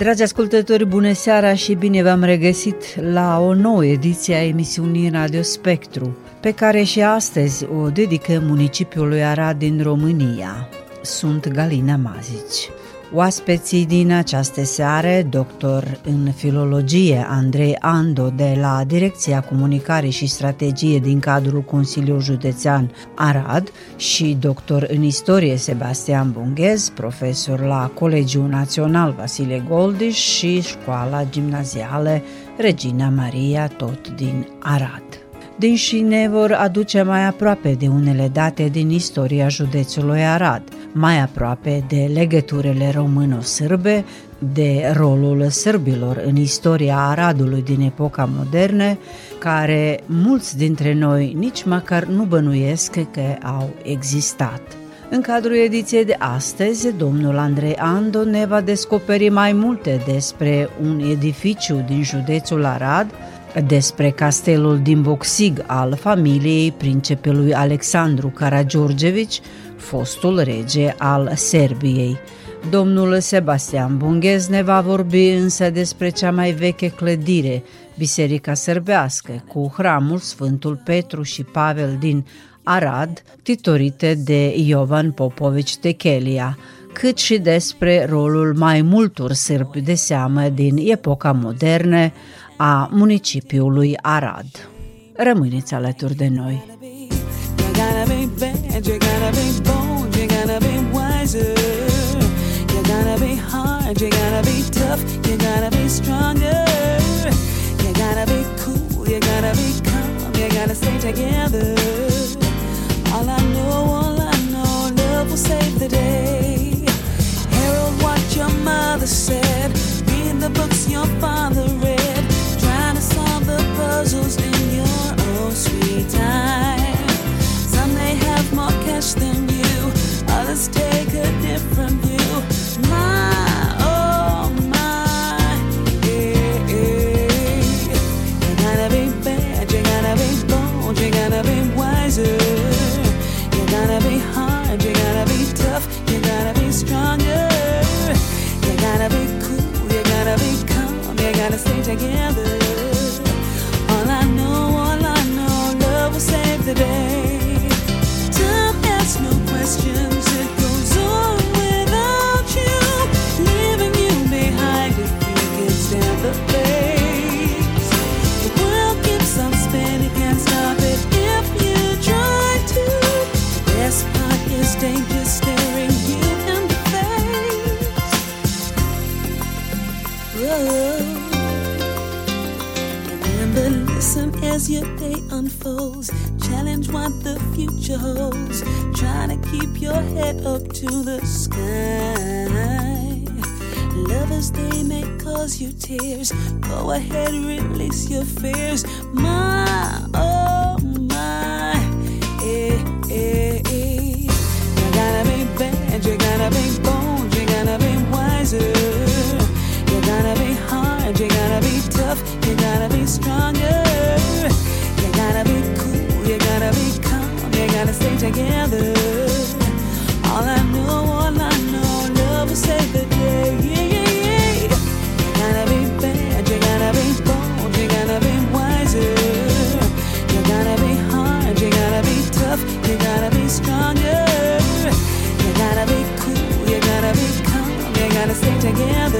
Dragi ascultători, bună seara și bine v-am regăsit la o nouă ediție a emisiunii Radio Spectru, pe care și astăzi o dedică municipiului Arad din România. Sunt Galina Mazici. Oaspeții din această seară, doctor în filologie Andrei Ando de la Direcția Comunicare și Strategie din cadrul Consiliului Județean Arad și doctor în istorie Sebastian Bunghez, profesor la Colegiul Național Vasile Goldiș și Școala Gimnazială Regina Maria, tot din Arad și ne vor aduce mai aproape de unele date din istoria județului Arad, mai aproape de legăturile româno-sârbe, de rolul sârbilor în istoria Aradului din epoca modernă, care mulți dintre noi nici măcar nu bănuiesc că au existat. În cadrul ediției de astăzi, domnul Andrei Ando ne va descoperi mai multe despre un edificiu din județul Arad, despre castelul din Boxig al familiei principelui Alexandru Karagiorgevici, fostul rege al Serbiei. Domnul Sebastian Bunghez ne va vorbi însă despre cea mai veche clădire, Biserica Sărbească, cu hramul Sfântul Petru și Pavel din Arad, titorite de Iovan Popovici Techelia, cât și despre rolul mai multor sârbi de seamă din epoca modernă a municipiului Arad. Rămâneți alături de noi! You gotta be tough, you gotta be stronger. You gotta be cool, you gotta be calm, you gotta stay together. All I know, all I know, love will save the day. Harold, what your mother said, read the books your father read puzzles in your own sweet time. Some may have more cash than you, others take a different view. My, oh my, yeah. You gotta be bad, you gotta be bold, you gotta be wiser. You gotta be hard, you gotta be tough, you gotta be stronger. You gotta be cool, you gotta be calm, you gotta stay together. Remember, listen as your day unfolds. Challenge what the future holds. Try to keep your head up to the sky. Lovers, they may cause you tears. Go ahead, release your fears. My, oh my. Eh, eh, eh. You gotta be bad, you gotta be bold, you gotta be stronger. You gotta be cool, you gotta be calm, you gotta stay together. All I know, all I know, love will save the day. Gotta be bad, you gotta be bold, you gotta be wiser. You gotta be hard, you gotta be tough, you gotta be stronger. You gotta be cool, you gotta be calm, you gotta stay together.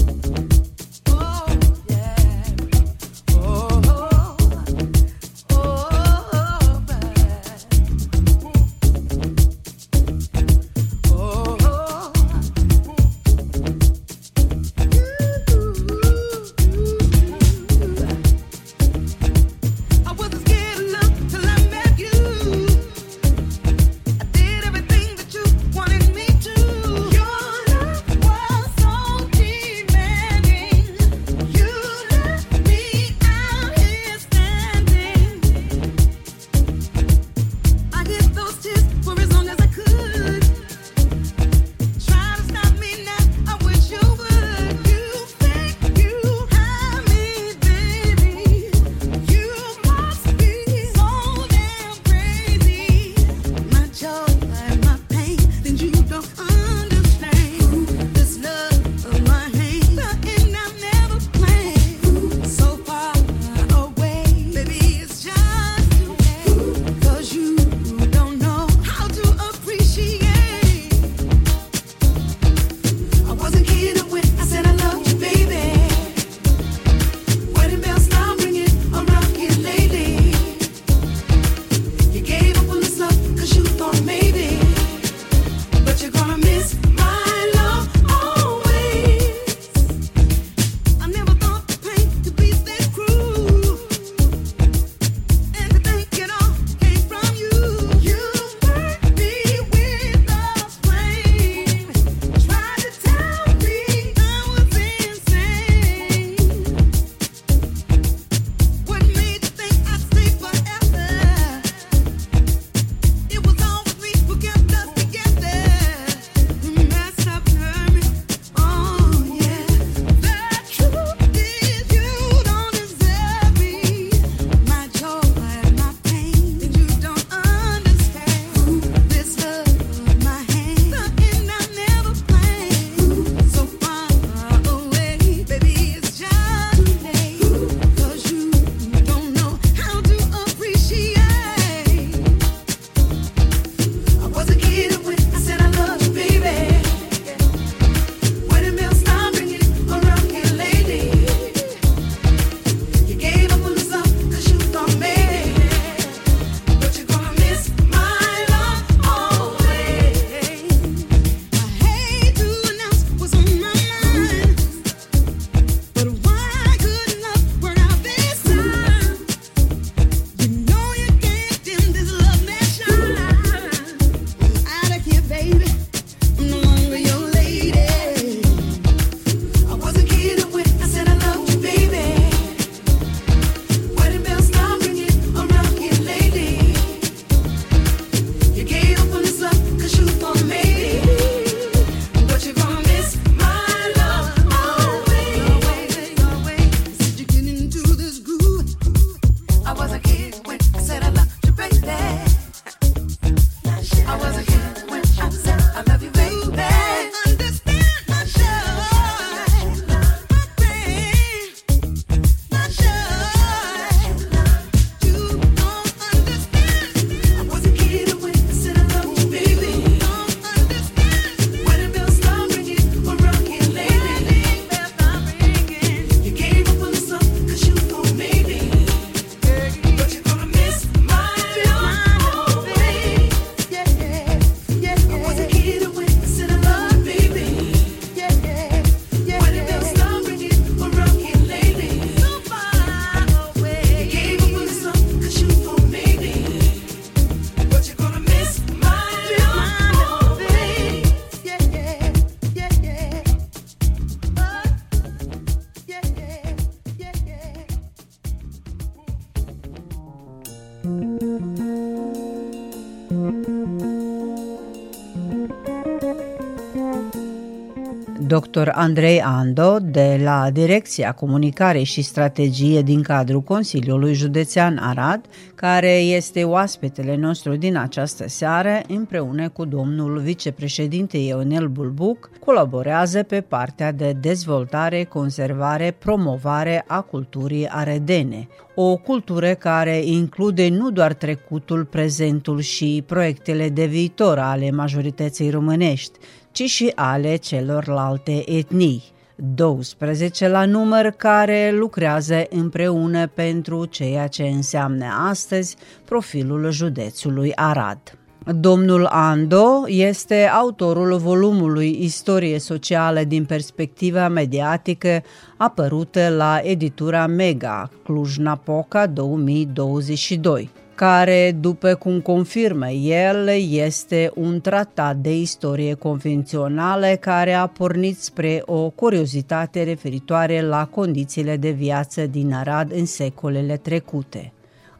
Dr. Andrei Ando, de la Direcția Comunicare și Strategie din cadrul Consiliului Județean Arad, care este oaspetele nostru din această seară, împreună cu domnul vicepreședinte Ionel Bulbuc, colaborează pe partea de dezvoltare, conservare, promovare a culturii aredene, o cultură care include nu doar trecutul, prezentul și proiectele de viitor ale majorității românești, ci și ale celorlalte etnii. 12 la număr care lucrează împreună pentru ceea ce înseamnă astăzi profilul județului Arad. Domnul Ando este autorul volumului Istorie socială din perspectiva mediatică apărută la editura Mega Cluj-Napoca 2022 care, după cum confirmă el, este un tratat de istorie convențională care a pornit spre o curiozitate referitoare la condițiile de viață din Arad în secolele trecute.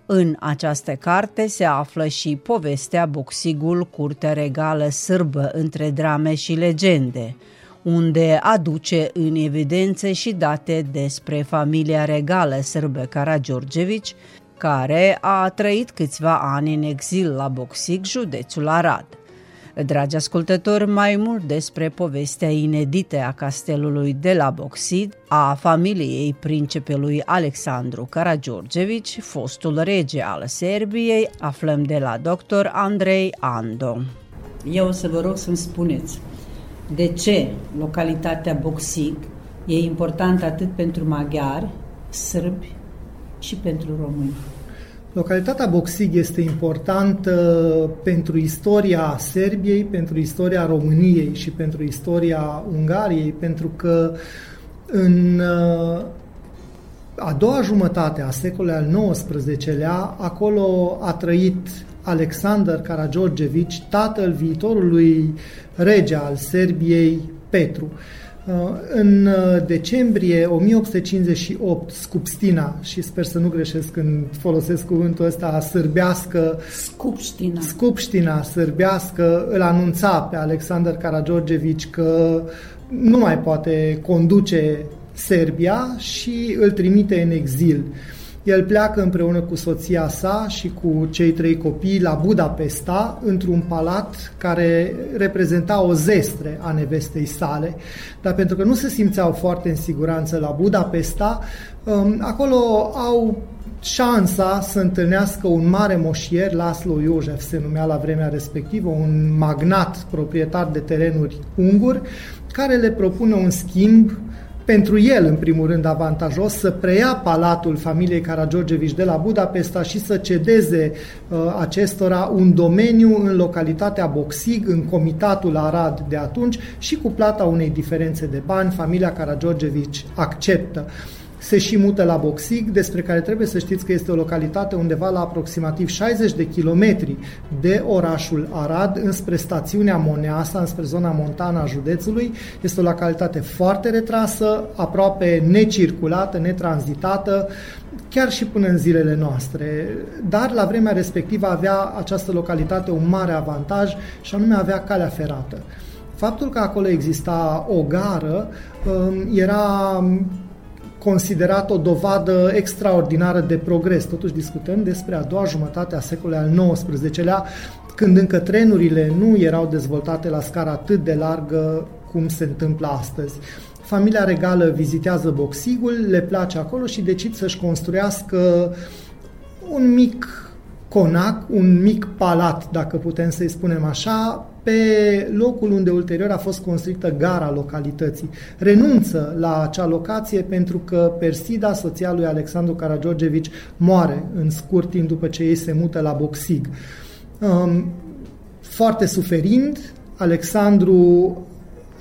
În această carte se află și povestea Boxigul Curtea Regală Sârbă între drame și legende, unde aduce în evidență și date despre familia regală sârbă Karagiorgevici, care a trăit câțiva ani în exil la Boxic, județul Arad. Dragi ascultători, mai mult despre povestea inedită a castelului de la Boxid, a familiei principelui Alexandru Karagiorgevici, fostul rege al Serbiei, aflăm de la dr. Andrei Ando. Eu o să vă rog să-mi spuneți de ce localitatea Boxig e importantă atât pentru maghiari, sârbi și pentru români. Localitatea Boxig este importantă pentru istoria Serbiei, pentru istoria României și pentru istoria Ungariei, pentru că în uh, a doua jumătate a secolului al XIX-lea, acolo a trăit Alexander Karageorgevici, tatăl viitorului rege al Serbiei, Petru. Uh, în uh, decembrie 1858, Scupstina, și sper să nu greșesc când folosesc cuvântul ăsta, sârbească, Scupstina, Scupstina sârbească, îl anunța pe Alexander Karageorgevici că nu mai poate conduce Serbia și îl trimite în exil. El pleacă împreună cu soția sa și cu cei trei copii la Budapesta, într-un palat care reprezenta o zestre a nevestei sale. Dar pentru că nu se simțeau foarte în siguranță la Budapesta, um, acolo au șansa să întâlnească un mare moșier, Laszlo Iosef se numea la vremea respectivă, un magnat proprietar de terenuri ungur, care le propune un schimb pentru el, în primul rând, avantajos să preia palatul familiei Karageorgevici de la Budapesta și să cedeze uh, acestora un domeniu în localitatea Boxig, în comitatul Arad de atunci și cu plata unei diferențe de bani, familia Karageorgevici acceptă se și mută la Boxig, despre care trebuie să știți că este o localitate undeva la aproximativ 60 de kilometri de orașul Arad, înspre stațiunea Moneasa, înspre zona montană a județului. Este o localitate foarte retrasă, aproape necirculată, netranzitată, chiar și până în zilele noastre. Dar la vremea respectivă avea această localitate un mare avantaj și anume avea calea ferată. Faptul că acolo exista o gară um, era considerat o dovadă extraordinară de progres. Totuși discutăm despre a doua jumătate a secolului al XIX-lea, când încă trenurile nu erau dezvoltate la scară atât de largă cum se întâmplă astăzi. Familia regală vizitează Boxigul, le place acolo și decid să-și construiască un mic conac, un mic palat, dacă putem să-i spunem așa, pe locul unde ulterior a fost construită gara localității. Renunță la acea locație pentru că Persida, soția lui Alexandru Karageorgevici, moare în scurt timp după ce ei se mută la Boxig. Um, foarte suferind, Alexandru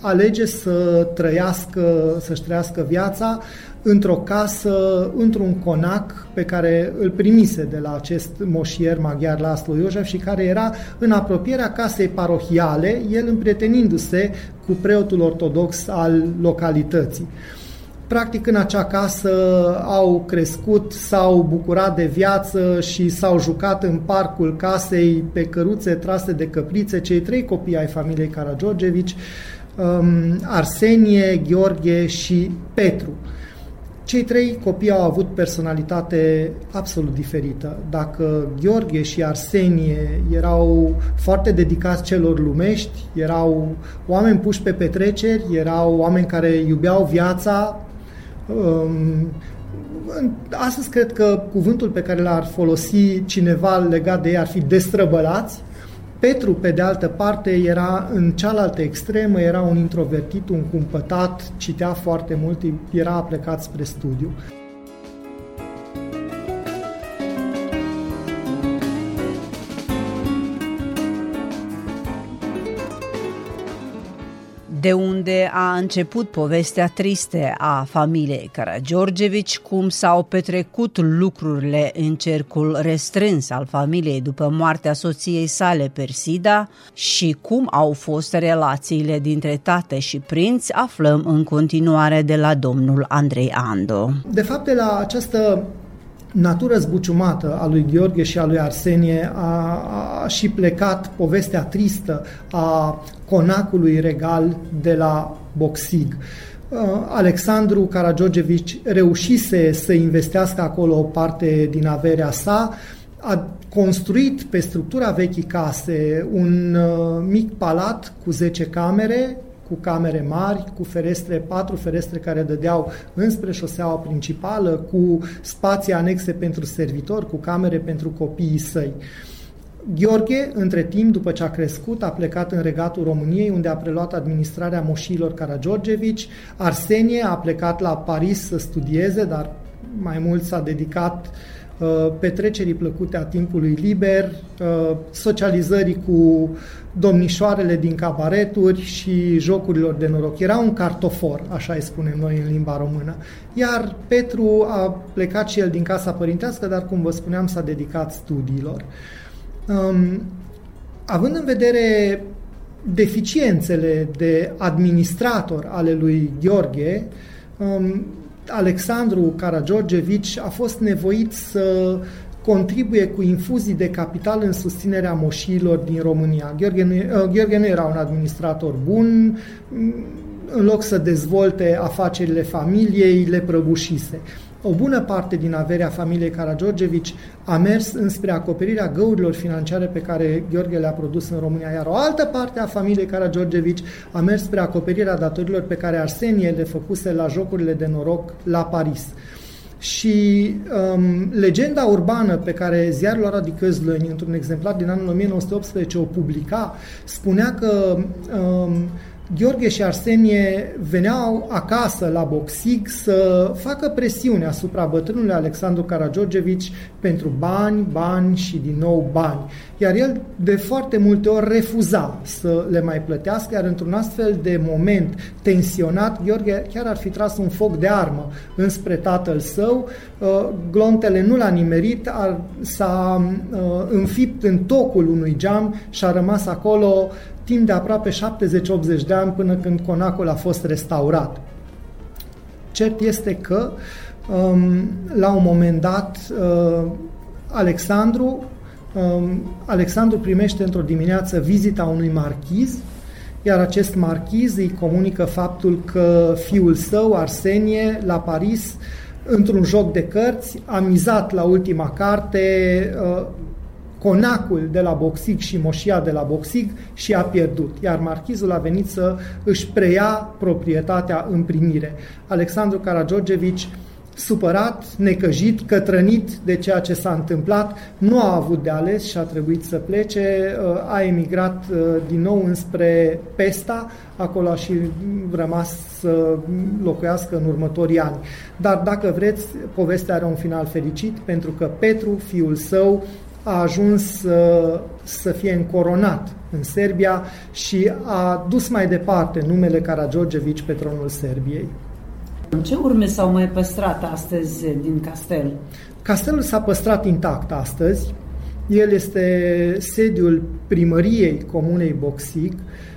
alege să trăiască, să-și trăiască viața într-o casă, într-un conac pe care îl primise de la acest moșier maghiar Laszlo Iosef și care era în apropierea casei parohiale, el împrietenindu-se cu preotul ortodox al localității. Practic în acea casă au crescut, s-au bucurat de viață și s-au jucat în parcul casei pe căruțe trase de căprițe cei trei copii ai familiei Karageorgevici, um, Arsenie, Gheorghe și Petru. Cei trei copii au avut personalitate absolut diferită. Dacă Gheorghe și Arsenie erau foarte dedicați celor lumești, erau oameni puși pe petreceri, erau oameni care iubeau viața, um, astăzi cred că cuvântul pe care l-ar folosi cineva legat de ei ar fi destrăbălați, Petru, pe de altă parte, era în cealaltă extremă, era un introvertit, un cumpătat, citea foarte mult, era plecat spre studiu. De unde a început povestea triste a familiei Karageorgevici, cum s-au petrecut lucrurile în cercul restrâns al familiei după moartea soției sale Persida și cum au fost relațiile dintre tate și prinț, aflăm în continuare de la domnul Andrei Ando. De fapt, de la această natură zbuciumată a lui Gheorghe și a lui Arsenie a, a și plecat povestea tristă a conacului regal de la Boxig. Uh, Alexandru Karageorgevici reușise să investească acolo o parte din averea sa, a construit pe structura vechii case un uh, mic palat cu 10 camere, cu camere mari, cu ferestre, patru ferestre care dădeau înspre șoseaua principală, cu spații anexe pentru servitori, cu camere pentru copiii săi. Gheorghe, între timp, după ce a crescut, a plecat în regatul României, unde a preluat administrarea moșiilor Karageorgevici. Arsenie a plecat la Paris să studieze, dar mai mult s-a dedicat uh, Uh, petrecerii plăcute a timpului liber, uh, socializării cu domnișoarele din cabareturi și jocurilor de noroc. Era un cartofor, așa îi spunem noi în limba română. Iar Petru a plecat și el din casa părintească, dar, cum vă spuneam, s-a dedicat studiilor. Um, având în vedere deficiențele de administrator ale lui Gheorghe, um, Alexandru Karageorgevici a fost nevoit să contribuie cu infuzii de capital în susținerea moșiilor din România. Gheorghe nu, uh, Gheorghe nu era un administrator bun, în loc să dezvolte afacerile familiei, le prăbușise. O bună parte din averea familiei Karageorgevici a mers înspre acoperirea găurilor financiare pe care Gheorghe le-a produs în România, iar o altă parte a familiei Karageorgevici a mers spre acoperirea datorilor pe care Arsenie le făcuse la jocurile de noroc la Paris. Și um, legenda urbană pe care ziarul Aradi Căzlăni, într-un exemplar din anul 1918, o publica, spunea că um, Gheorghe și Arsenie veneau acasă la Boxig să facă presiune asupra bătrânului Alexandru Karageorgevici pentru bani, bani și din nou bani. Iar el de foarte multe ori refuza să le mai plătească, iar într-un astfel de moment tensionat, Gheorghe chiar ar fi tras un foc de armă înspre tatăl său, uh, glontele nu l-a nimerit, ar, s-a uh, înfipt în tocul unui geam și a rămas acolo timp de aproape 70-80 de ani până când conacul a fost restaurat. Cert este că um, la un moment dat uh, Alexandru um, Alexandru primește într-o dimineață vizita unui marchiz iar acest marchiz îi comunică faptul că fiul său, Arsenie, la Paris, într-un joc de cărți, a mizat la ultima carte uh, conacul de la Boxig și moșia de la Boxig și a pierdut, iar marchizul a venit să își preia proprietatea în primire. Alexandru Karageorgevici supărat, necăjit, cătrănit de ceea ce s-a întâmplat, nu a avut de ales și a trebuit să plece, a emigrat uh, din nou înspre Pesta, acolo a și rămas să locuiască în următorii ani. Dar dacă vreți, povestea are un final fericit, pentru că Petru, fiul său, a ajuns să, să fie încoronat în Serbia și a dus mai departe numele Karageorgevici pe tronul Serbiei. Ce urme s-au mai păstrat astăzi din castel? Castelul s-a păstrat intact astăzi. El este sediul primăriei comunei Boxic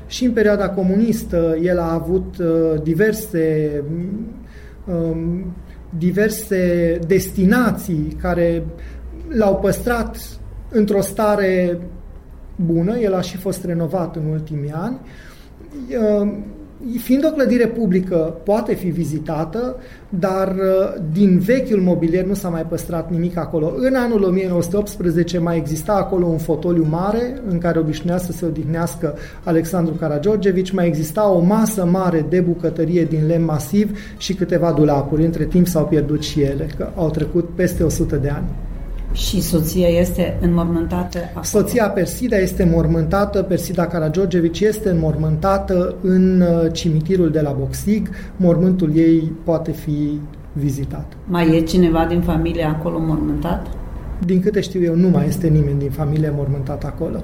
și în perioada comunistă el a avut uh, diverse um, diverse destinații care l-au păstrat într-o stare bună, el a și fost renovat în ultimii ani. Fiind o clădire publică, poate fi vizitată, dar din vechiul mobilier nu s-a mai păstrat nimic acolo. În anul 1918 mai exista acolo un fotoliu mare în care obișnuia să se odihnească Alexandru Karageorgevici, mai exista o masă mare de bucătărie din lemn masiv și câteva dulapuri. Între timp s-au pierdut și ele, că au trecut peste 100 de ani. Și soția este înmormântată acolo. Soția Persida este mormântată, Persida Karageorgevici este înmormântată în uh, cimitirul de la Boxig. Mormântul ei poate fi vizitat. Mai e cineva din familie acolo mormântat? Din câte știu eu, nu mai este nimeni din familie mormântat acolo.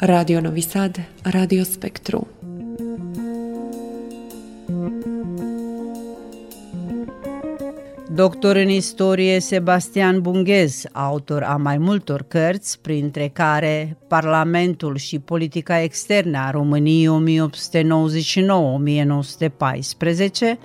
Radio Novi Sad, Radio Spectru. Doctor în istorie Sebastian Bunghez, autor a mai multor cărți, printre care Parlamentul și politica externă a României 1899-1914,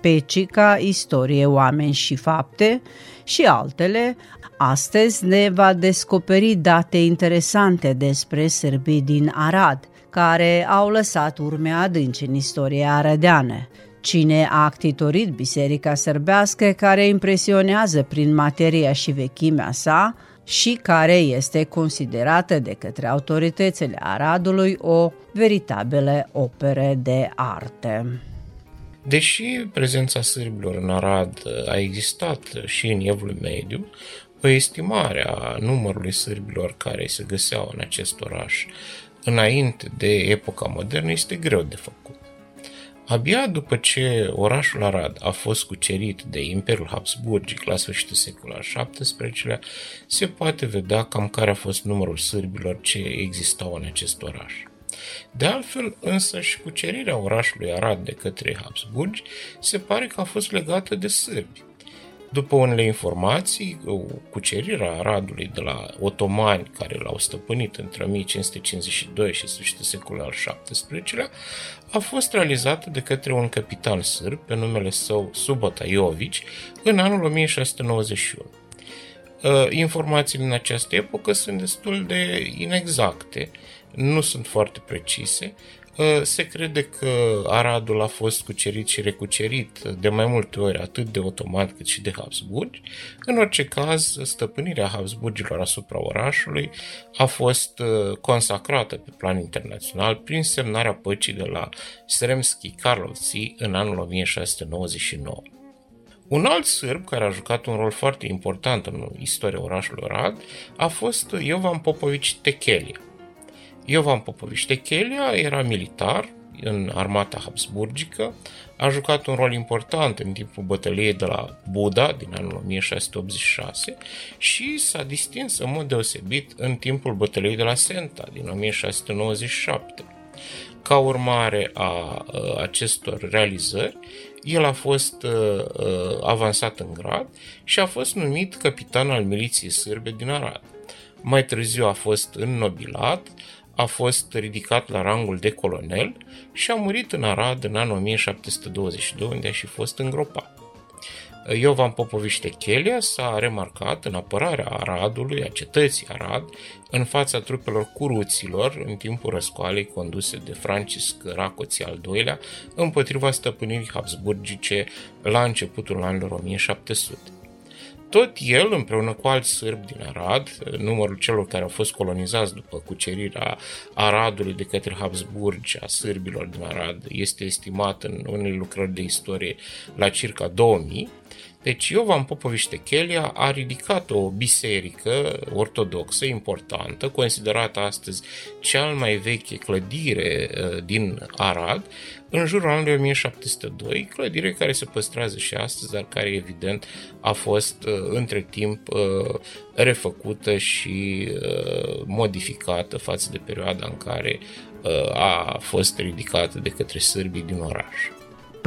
Pecica, Istorie, Oameni și Fapte și altele, Astăzi ne va descoperi date interesante despre sârbii din Arad, care au lăsat urme adânci în istoria arădeană. Cine a actitorit biserica sărbească care impresionează prin materia și vechimea sa și care este considerată de către autoritățile Aradului o veritabilă operă de artă. Deși prezența sârbilor în Arad a existat și în Evul Mediu, o estimare a numărului sârbilor care se găseau în acest oraș înainte de epoca modernă este greu de făcut. Abia după ce orașul Arad a fost cucerit de Imperiul Habsburgic la sfârșitul secolului al XVII-lea, se poate vedea cam care a fost numărul sârbilor ce existau în acest oraș. De altfel, însă și cucerirea orașului Arad de către Habsburgi se pare că a fost legată de sârbi, după unele informații, cucerirea Aradului de la otomani care l-au stăpânit între 1552 și sfârșitul secolului al XVII-lea a fost realizată de către un capitan sârb pe numele său Subota Iovici în anul 1691. Ă, informațiile în această epocă sunt destul de inexacte, nu sunt foarte precise, Uh, se crede că Aradul a fost cucerit și recucerit de mai multe ori atât de otoman cât și de Habsburgi. În orice caz, stăpânirea Habsburgilor asupra orașului a fost uh, consacrată pe plan internațional prin semnarea păcii de la Sremski Karlovci în anul 1699. Un alt sârb care a jucat un rol foarte important în istoria orașului Arad a fost Jovan Popovici Techelia. Iovan Popovici Techelia era militar în armata habsburgică, a jucat un rol important în timpul bătăliei de la Buda din anul 1686 și s-a distins în mod deosebit în timpul bătăliei de la Senta din 1697. Ca urmare a acestor realizări, el a fost uh, avansat în grad și a fost numit capitan al miliției sârbe din Arad. Mai târziu a fost înnobilat, a fost ridicat la rangul de colonel și a murit în Arad în anul 1722, unde a și fost îngropat. Iovan Popovici Techelia s-a remarcat în apărarea Aradului, a cetății Arad, în fața trupelor curuților în timpul răscoalei conduse de Francisc Racoții al II-lea împotriva stăpânirii habsburgice la începutul anilor 1700. Tot el, împreună cu alți sârbi din Arad, numărul celor care au fost colonizați după cucerirea Aradului de către Habsburgi a sârbilor din Arad, este estimat în unele lucrări de istorie la circa 2000, deci Iovan Popovici Techelia a ridicat o biserică ortodoxă importantă, considerată astăzi cea mai veche clădire uh, din Arad, în jurul anului 1702, clădire care se păstrează și astăzi, dar care evident a fost uh, între timp uh, refăcută și modificată față de perioada în care a fost ridicată de către sârbii din oraș.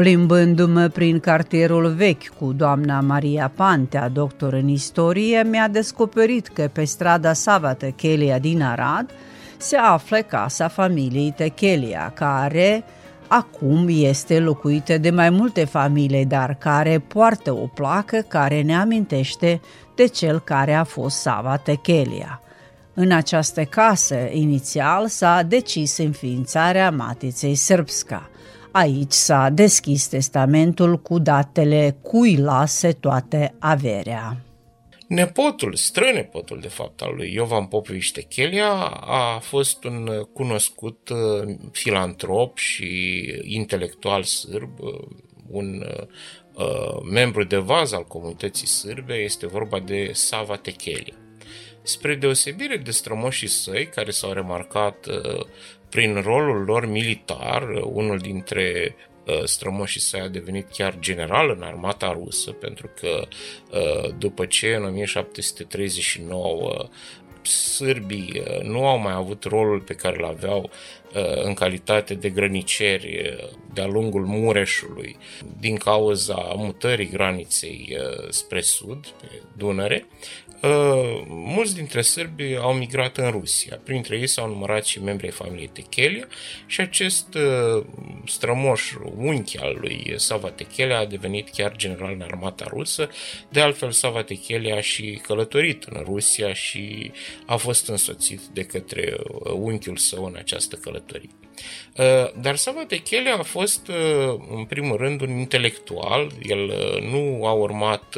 Plimbându-mă prin cartierul vechi cu doamna Maria Pantea, doctor în istorie, mi-a descoperit că pe strada Sava Techelia din Arad se află casa familiei Techelia, care acum este locuită de mai multe familii, dar care poartă o placă care ne amintește de cel care a fost Sava Techelia. În această casă, inițial, s-a decis înființarea Matiței Sârbska – Aici s-a deschis testamentul cu datele cui lase toate averea. Nepotul, strănepotul de fapt al lui Iovan Popovici Techelia a fost un cunoscut uh, filantrop și intelectual sârb, uh, un uh, membru de vază al comunității sârbe, este vorba de Sava Techelia. Spre deosebire de strămoșii săi, care s-au remarcat prin rolul lor militar, unul dintre uh, strămoșii săi a devenit chiar general în armata rusă, pentru că uh, după ce în 1739 sârbii uh, nu au mai avut rolul pe care îl aveau în calitate de grăniceri de-a lungul Mureșului din cauza mutării graniței spre sud, pe Dunăre, Uh, mulți dintre sârbi au migrat în Rusia. Printre ei s-au numărat și membrii familiei Techelia și acest uh, strămoș unchi al lui Sava Techelia a devenit chiar general în armata rusă. De altfel, Sava Techelia a și călătorit în Rusia și a fost însoțit de către uh, unchiul său în această călătorie. Uh, dar Sava Techelia a fost, uh, în primul rând, un intelectual. El uh, nu a urmat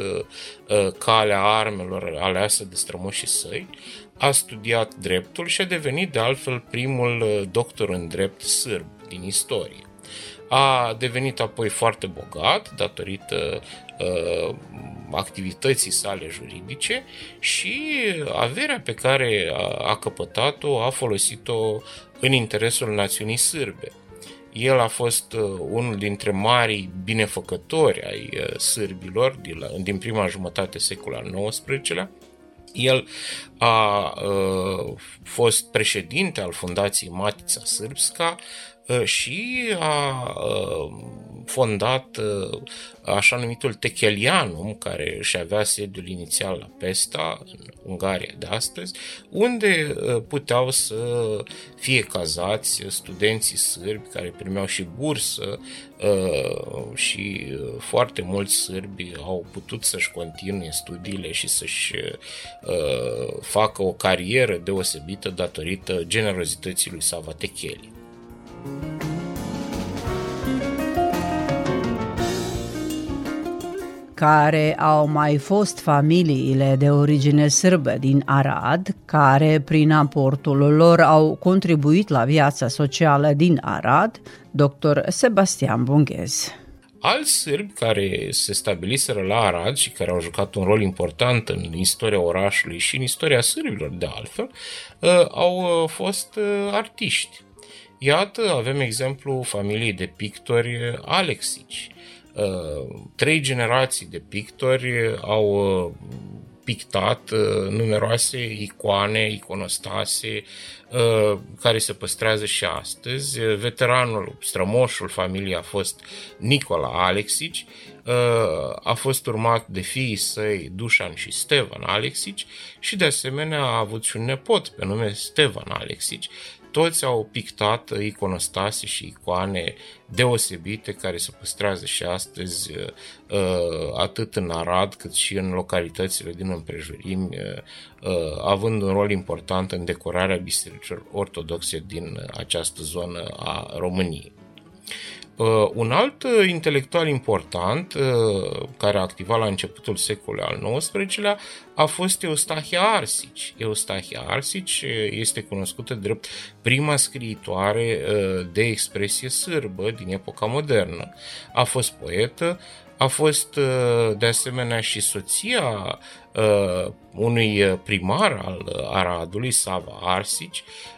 calea armelor aleasă de strămoșii săi. A studiat dreptul și a devenit, de altfel, primul doctor în drept sârb din istorie. A devenit apoi foarte bogat datorită uh, activității sale juridice și averea pe care a, a căpătat-o a folosit-o în interesul națiunii sârbe. El a fost uh, unul dintre marii binefăcători ai uh, sârbilor din prima jumătate secolului al XIX-lea. El a uh, fost președinte al Fundației Matița Sârbska și a fondat uh, așa numitul Techelianum, care își avea sediul inițial la Pesta, în Ungaria de astăzi, unde uh, puteau să fie cazați studenții sârbi care primeau și bursă uh, și foarte mulți sârbi au putut să-și continue studiile și să-și facă o carieră deosebită datorită generozității lui Sava Techeli. Care au mai fost familiile de origine sârbă din Arad, care prin aportul lor au contribuit la viața socială din Arad, dr. Sebastian Bunghez. Alți sârbi care se stabiliseră la Arad și care au jucat un rol important în istoria orașului și în istoria sârbilor de altfel, uh, au uh, fost uh, artiști. Iată, avem exemplu familiei de pictori Alexici, Uh, trei generații de pictori au uh, pictat uh, numeroase icoane, iconostase care se păstrează și astăzi. Veteranul, strămoșul familiei a fost Nicola Alexici, a fost urmat de fiii săi Dușan și Stevan Alexici și de asemenea a avut și un nepot pe nume Stevan Alexici, toți au pictat iconostase și icoane deosebite care se păstrează și astăzi uh, atât în Arad cât și în localitățile din împrejurimi, uh, uh, având un rol important în decorarea bisericilor ortodoxe din această zonă a României. Uh, un alt uh, intelectual important, uh, care a activat la începutul secolului al XIX-lea, a fost Eustahia Arsici. Eustahia Arsici este cunoscută drept prima scriitoare de expresie sârbă din epoca modernă. A fost poetă, a fost de asemenea și soția unui primar al Aradului, Sava Arsici, Uh,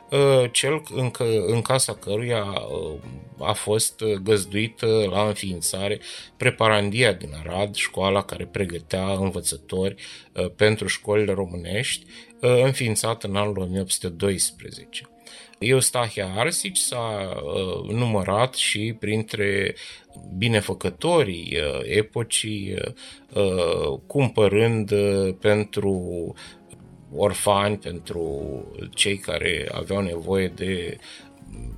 cel în, în casa căruia uh, a fost găzduit la înființare preparandia din Arad, școala care pregătea învățători uh, pentru școlile românești, înființată în anul 1812. Eustahia Arsici s-a uh, numărat și printre binefăcătorii uh, epocii, uh, cumpărând pentru orfani, pentru cei care aveau nevoie de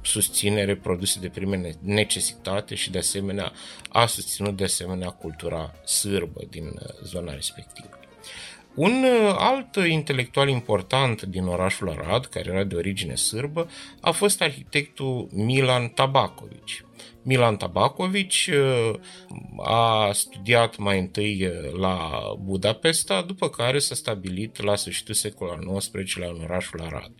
susținere produse de prime necesitate și de asemenea a susținut de asemenea cultura sârbă din uh, zona respectivă. Un uh, alt intelectual important din orașul Arad, care era de origine sârbă, a fost arhitectul Milan Tabakovici. Milan Tabakovic uh, a studiat mai întâi uh, la Budapesta, după care s-a stabilit la sfârșitul secolului al XIX-lea în orașul Arad.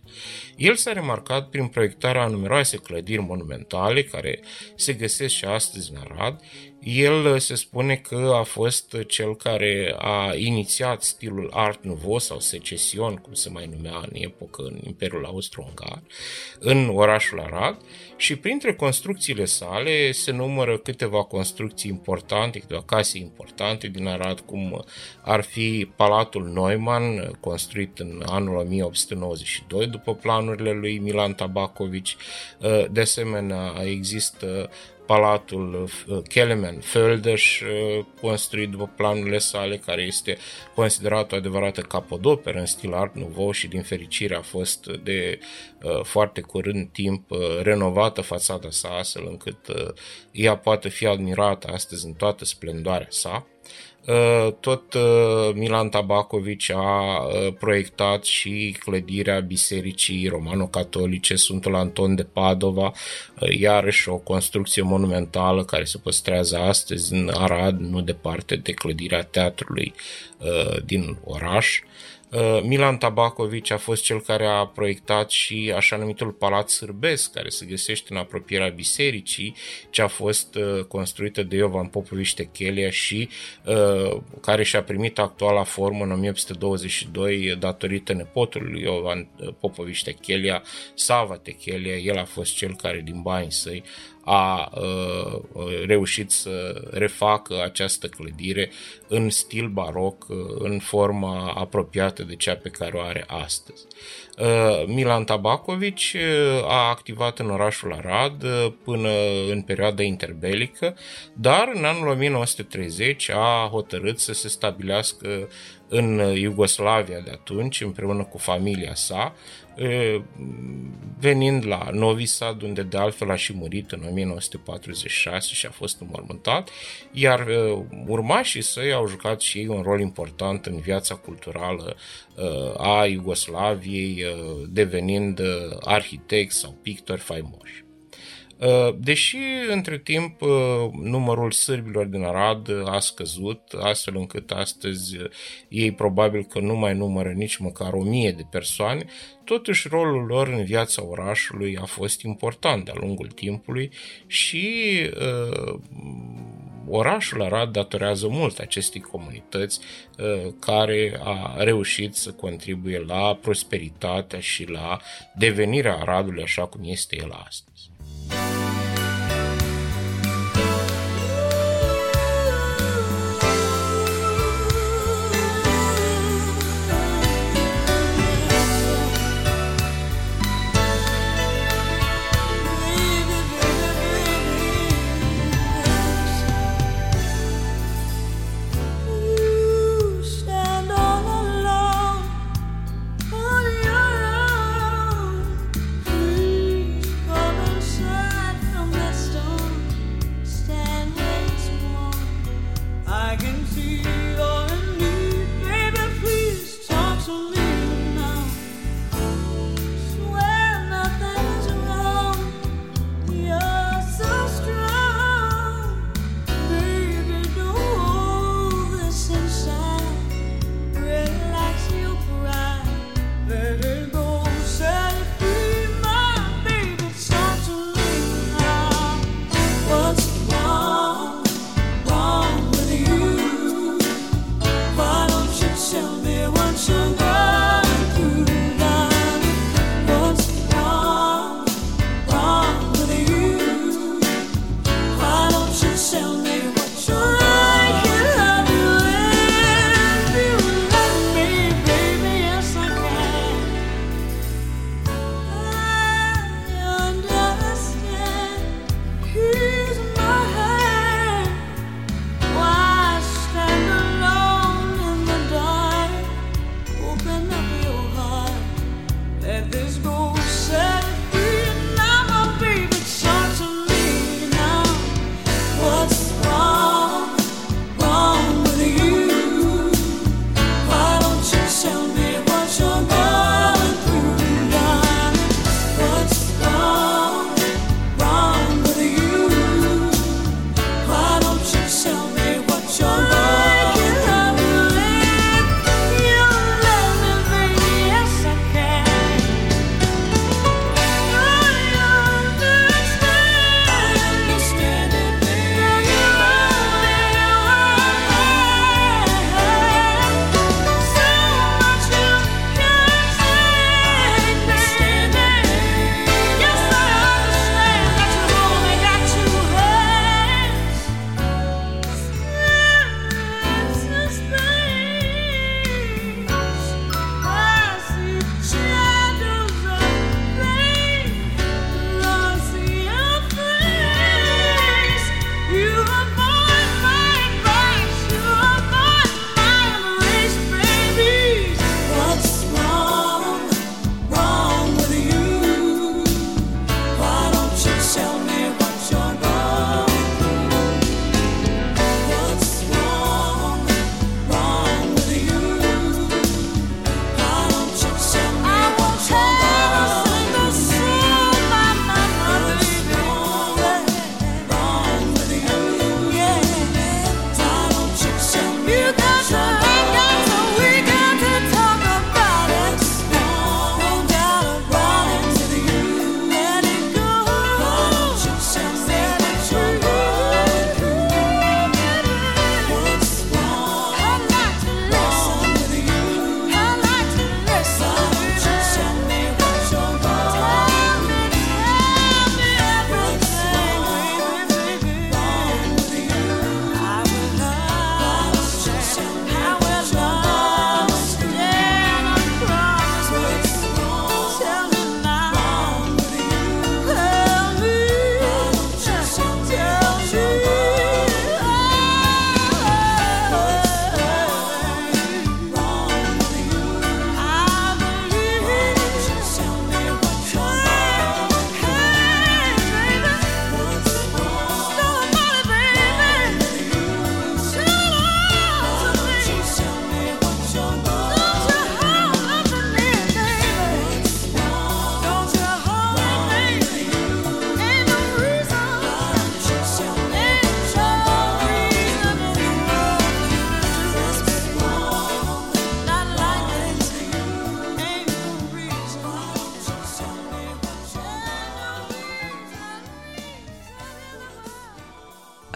El s-a remarcat prin proiectarea a numeroase clădiri monumentale care se găsesc și astăzi în Arad el uh, se spune că a fost cel care a inițiat stilul Art Nouveau sau Secesion, cum se mai numea în epocă în Imperiul Austro-Ungar, în orașul Arad și printre construcțiile sale se numără câteva construcții importante, câteva case importante din Arad, cum ar fi Palatul Neumann, construit în anul 1892 după planurile lui Milan Tabakovici. Uh, de asemenea, există palatul uh, Kelemen Földeș, uh, construit după planurile sale, care este considerat o adevărată capodoperă în stil Art Nouveau și din fericire a fost de uh, foarte curând timp renovată fațada sa, astfel încât ea poate fi admirată astăzi în toată splendoarea sa. Uh, tot uh, Milan Tabakovic a uh, proiectat și clădirea Bisericii Romano-Catolice Sfântul Anton de Padova, iarăși o construcție monumentală care se păstrează astăzi în Arad, nu departe de clădirea teatrului din oraș. Uh, Milan Tabakovic a fost cel care a proiectat și așa numitul Palat Sârbesc, care se găsește în apropierea bisericii, ce a fost uh, construită de Iovan Popovici Techelia și uh, care și-a primit actuala formă în 1822 datorită nepotului Iovan Popovici Techelia, Sava Techelia, el a fost cel care din banii săi a uh, reușit să refacă această clădire în stil baroc, uh, în forma apropiată de cea pe care o are astăzi. Uh, Milan Tabakovic a activat în orașul Arad până în perioada interbelică, dar în anul 1930 a hotărât să se stabilească în Iugoslavia de atunci, împreună cu familia sa, venind la Novi Sad, unde de altfel a și murit în 1946 și a fost înmormântat, iar urmașii săi au jucat și ei un rol important în viața culturală a Iugoslaviei, devenind arhitecți sau pictori faimoși. Uh, deși între timp uh, numărul sârbilor din Arad a scăzut, astfel încât astăzi ei probabil că nu mai numără nici măcar o mie de persoane, totuși rolul lor în viața orașului a fost important de-a lungul timpului și uh, orașul Arad datorează mult acestei comunități uh, care a reușit să contribuie la prosperitatea și la devenirea Aradului așa cum este el astăzi.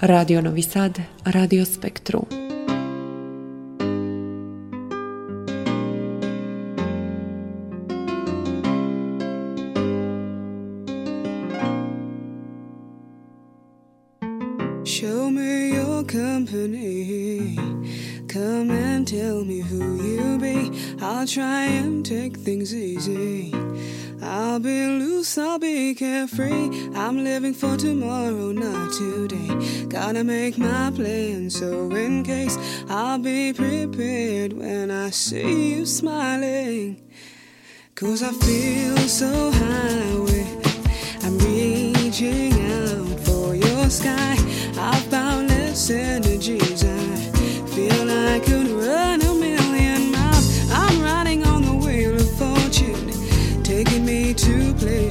Radio Novi Sad, Radio Spektru. Show me your company. Come and tell me who you be. I'll try and take things easy. I'll be carefree. I'm living for tomorrow, not today. Gotta make my plan, so in case I'll be prepared when I see you smiling. Cause I feel so high I'm reaching out for your sky. I've boundless energies.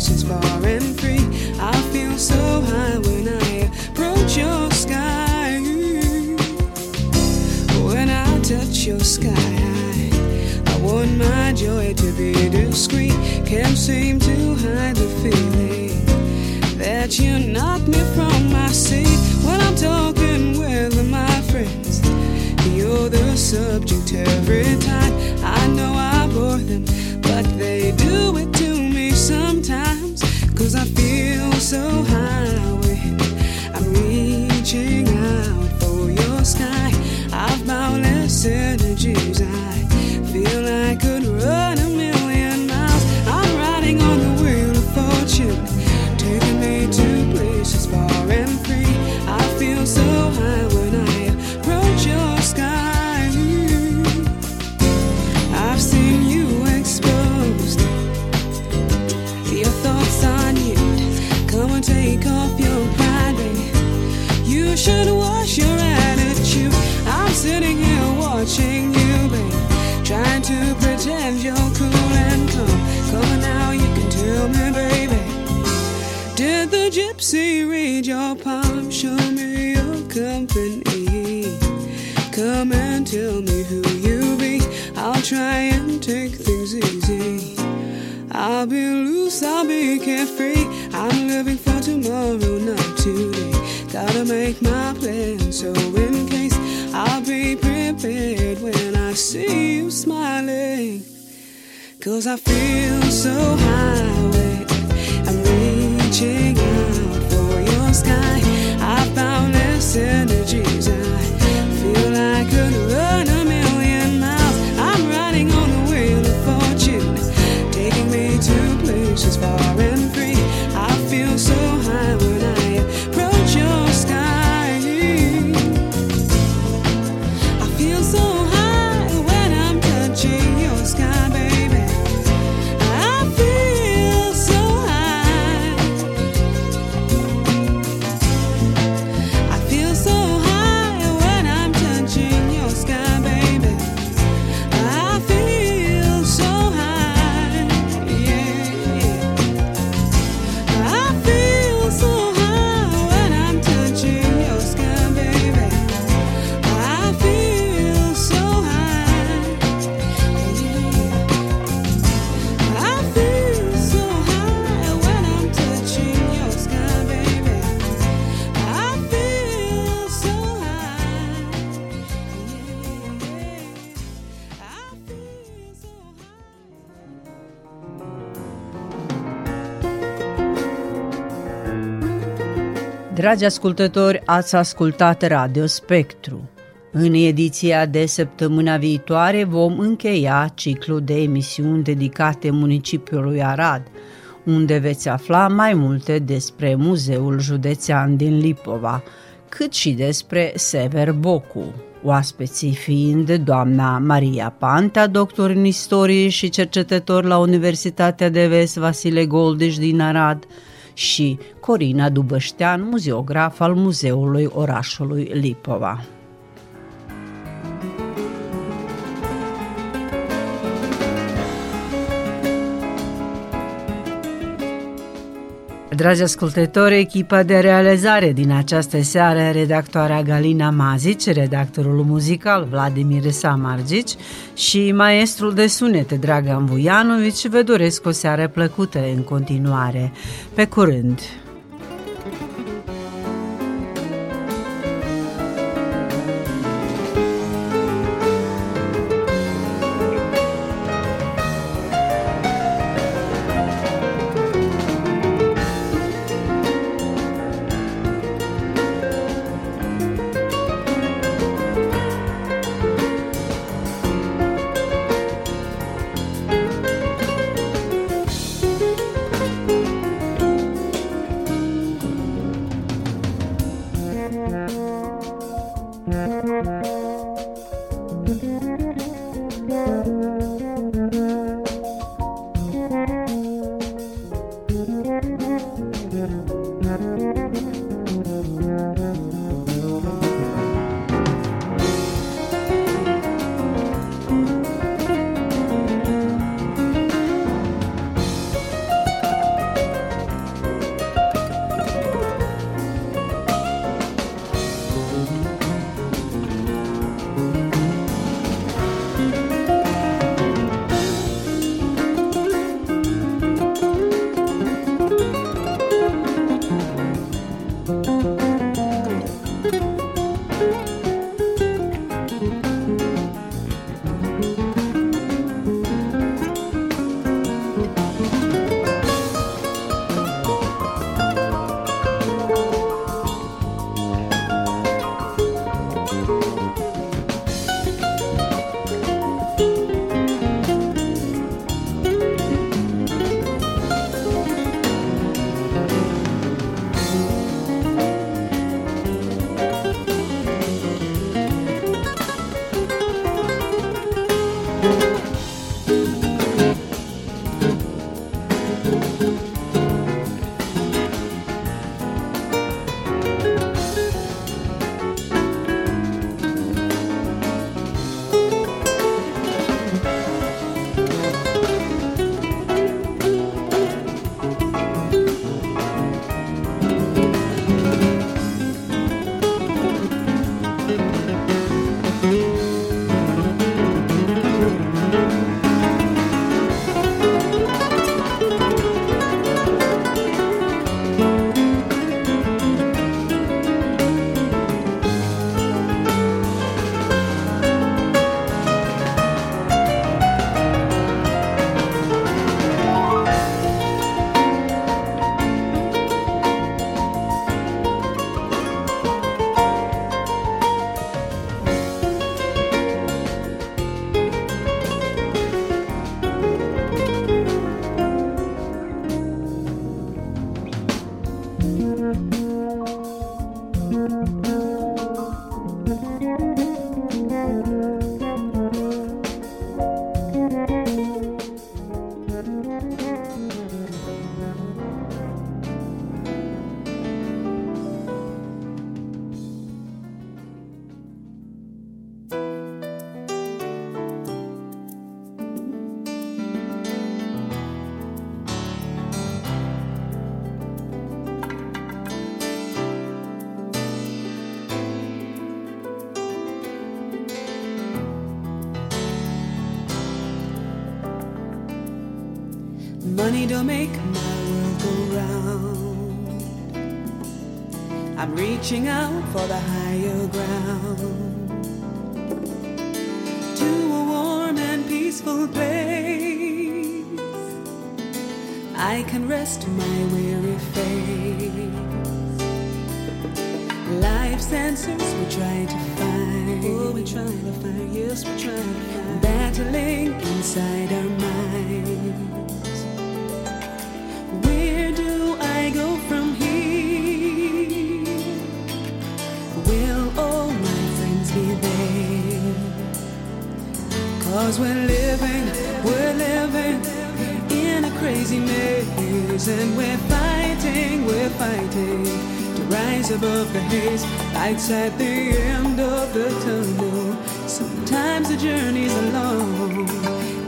To far and free. I feel so high when I approach your sky. When I touch your sky, I want my joy to be discreet. Can't seem to hide the feeling that you knock me from my seat when I'm talking with my friends. You're the subject every time. I know I bore them, but they do it to me sometimes. Cause I feel so high. I'll be carefree. I'm living for tomorrow, not today. Gotta make my plan, so in case I'll be prepared when I see you smiling. Cause I feel so high, I'm reaching out for your sky. I found less energies. I as far as Dragi ascultători, ați ascultat Radio Spectru. În ediția de săptămâna viitoare vom încheia ciclul de emisiuni dedicate municipiului Arad, unde veți afla mai multe despre Muzeul Județean din Lipova, cât și despre Sever Bocu, oaspeții fiind doamna Maria Pantea, doctor în istorie și cercetător la Universitatea de Vest Vasile Goldiș din Arad, și Corina Dubăștean, muzeograf al Muzeului Orașului Lipova. Dragi ascultători, echipa de realizare din această seară, redactoarea Galina Mazici, redactorul muzical Vladimir Samargici și maestrul de sunete Dragan Vujanovici vă doresc o seară plăcută în continuare. Pe curând! Life's answers we try to find. Oh, we try to find, yes, we try to find. Battling inside our minds. Where do I go from here? Will all my friends be there? Cause we're living, we're living in a crazy maze. And we're fighting, we're fighting rise above the haze. Lights at the end of the tunnel. Sometimes the journey's long.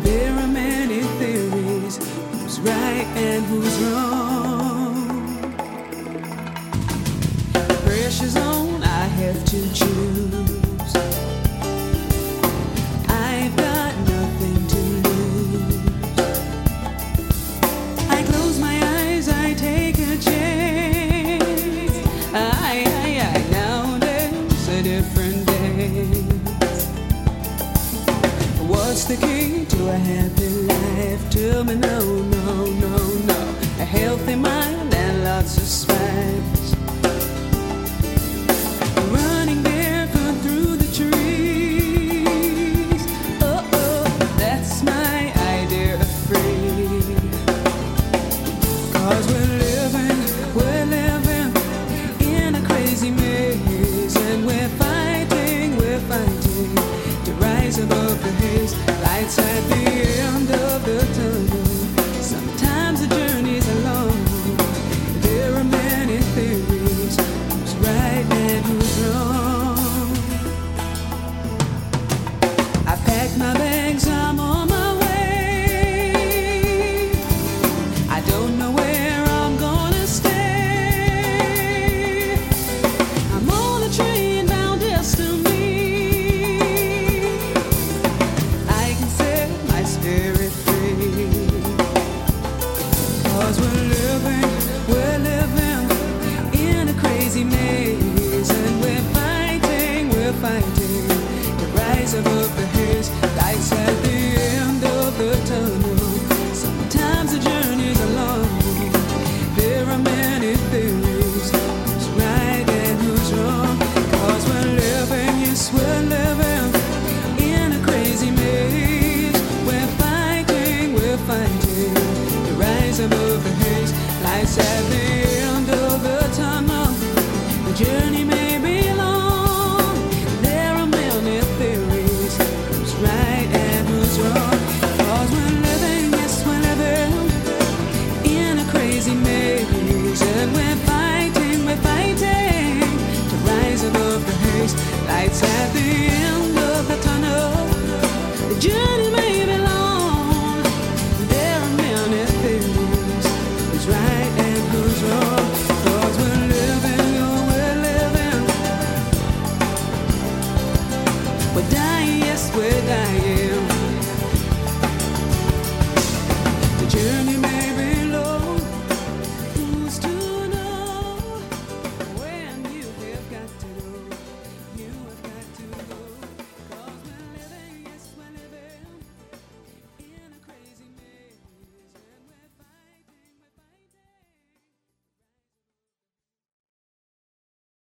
There are many theories who's right and who's wrong. Pressure's on, I have to choose. To a happy life? Tell me no, no, no, no. A healthy mind and lots of spice. Running barefoot through the trees. Oh, oh, that's my idea of free. Cause we're living, we're living in a crazy maze, and we're fighting, we're fighting to rise above the haze outside